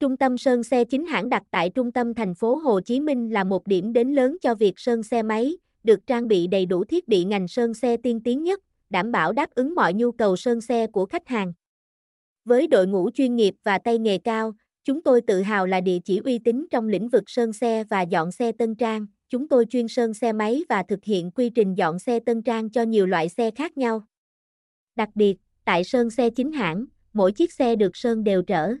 Trung tâm sơn xe chính hãng đặt tại trung tâm thành phố Hồ Chí Minh là một điểm đến lớn cho việc sơn xe máy, được trang bị đầy đủ thiết bị ngành sơn xe tiên tiến nhất, đảm bảo đáp ứng mọi nhu cầu sơn xe của khách hàng. Với đội ngũ chuyên nghiệp và tay nghề cao, chúng tôi tự hào là địa chỉ uy tín trong lĩnh vực sơn xe và dọn xe tân trang. Chúng tôi chuyên sơn xe máy và thực hiện quy trình dọn xe tân trang cho nhiều loại xe khác nhau. Đặc biệt, tại sơn xe chính hãng, mỗi chiếc xe được sơn đều trở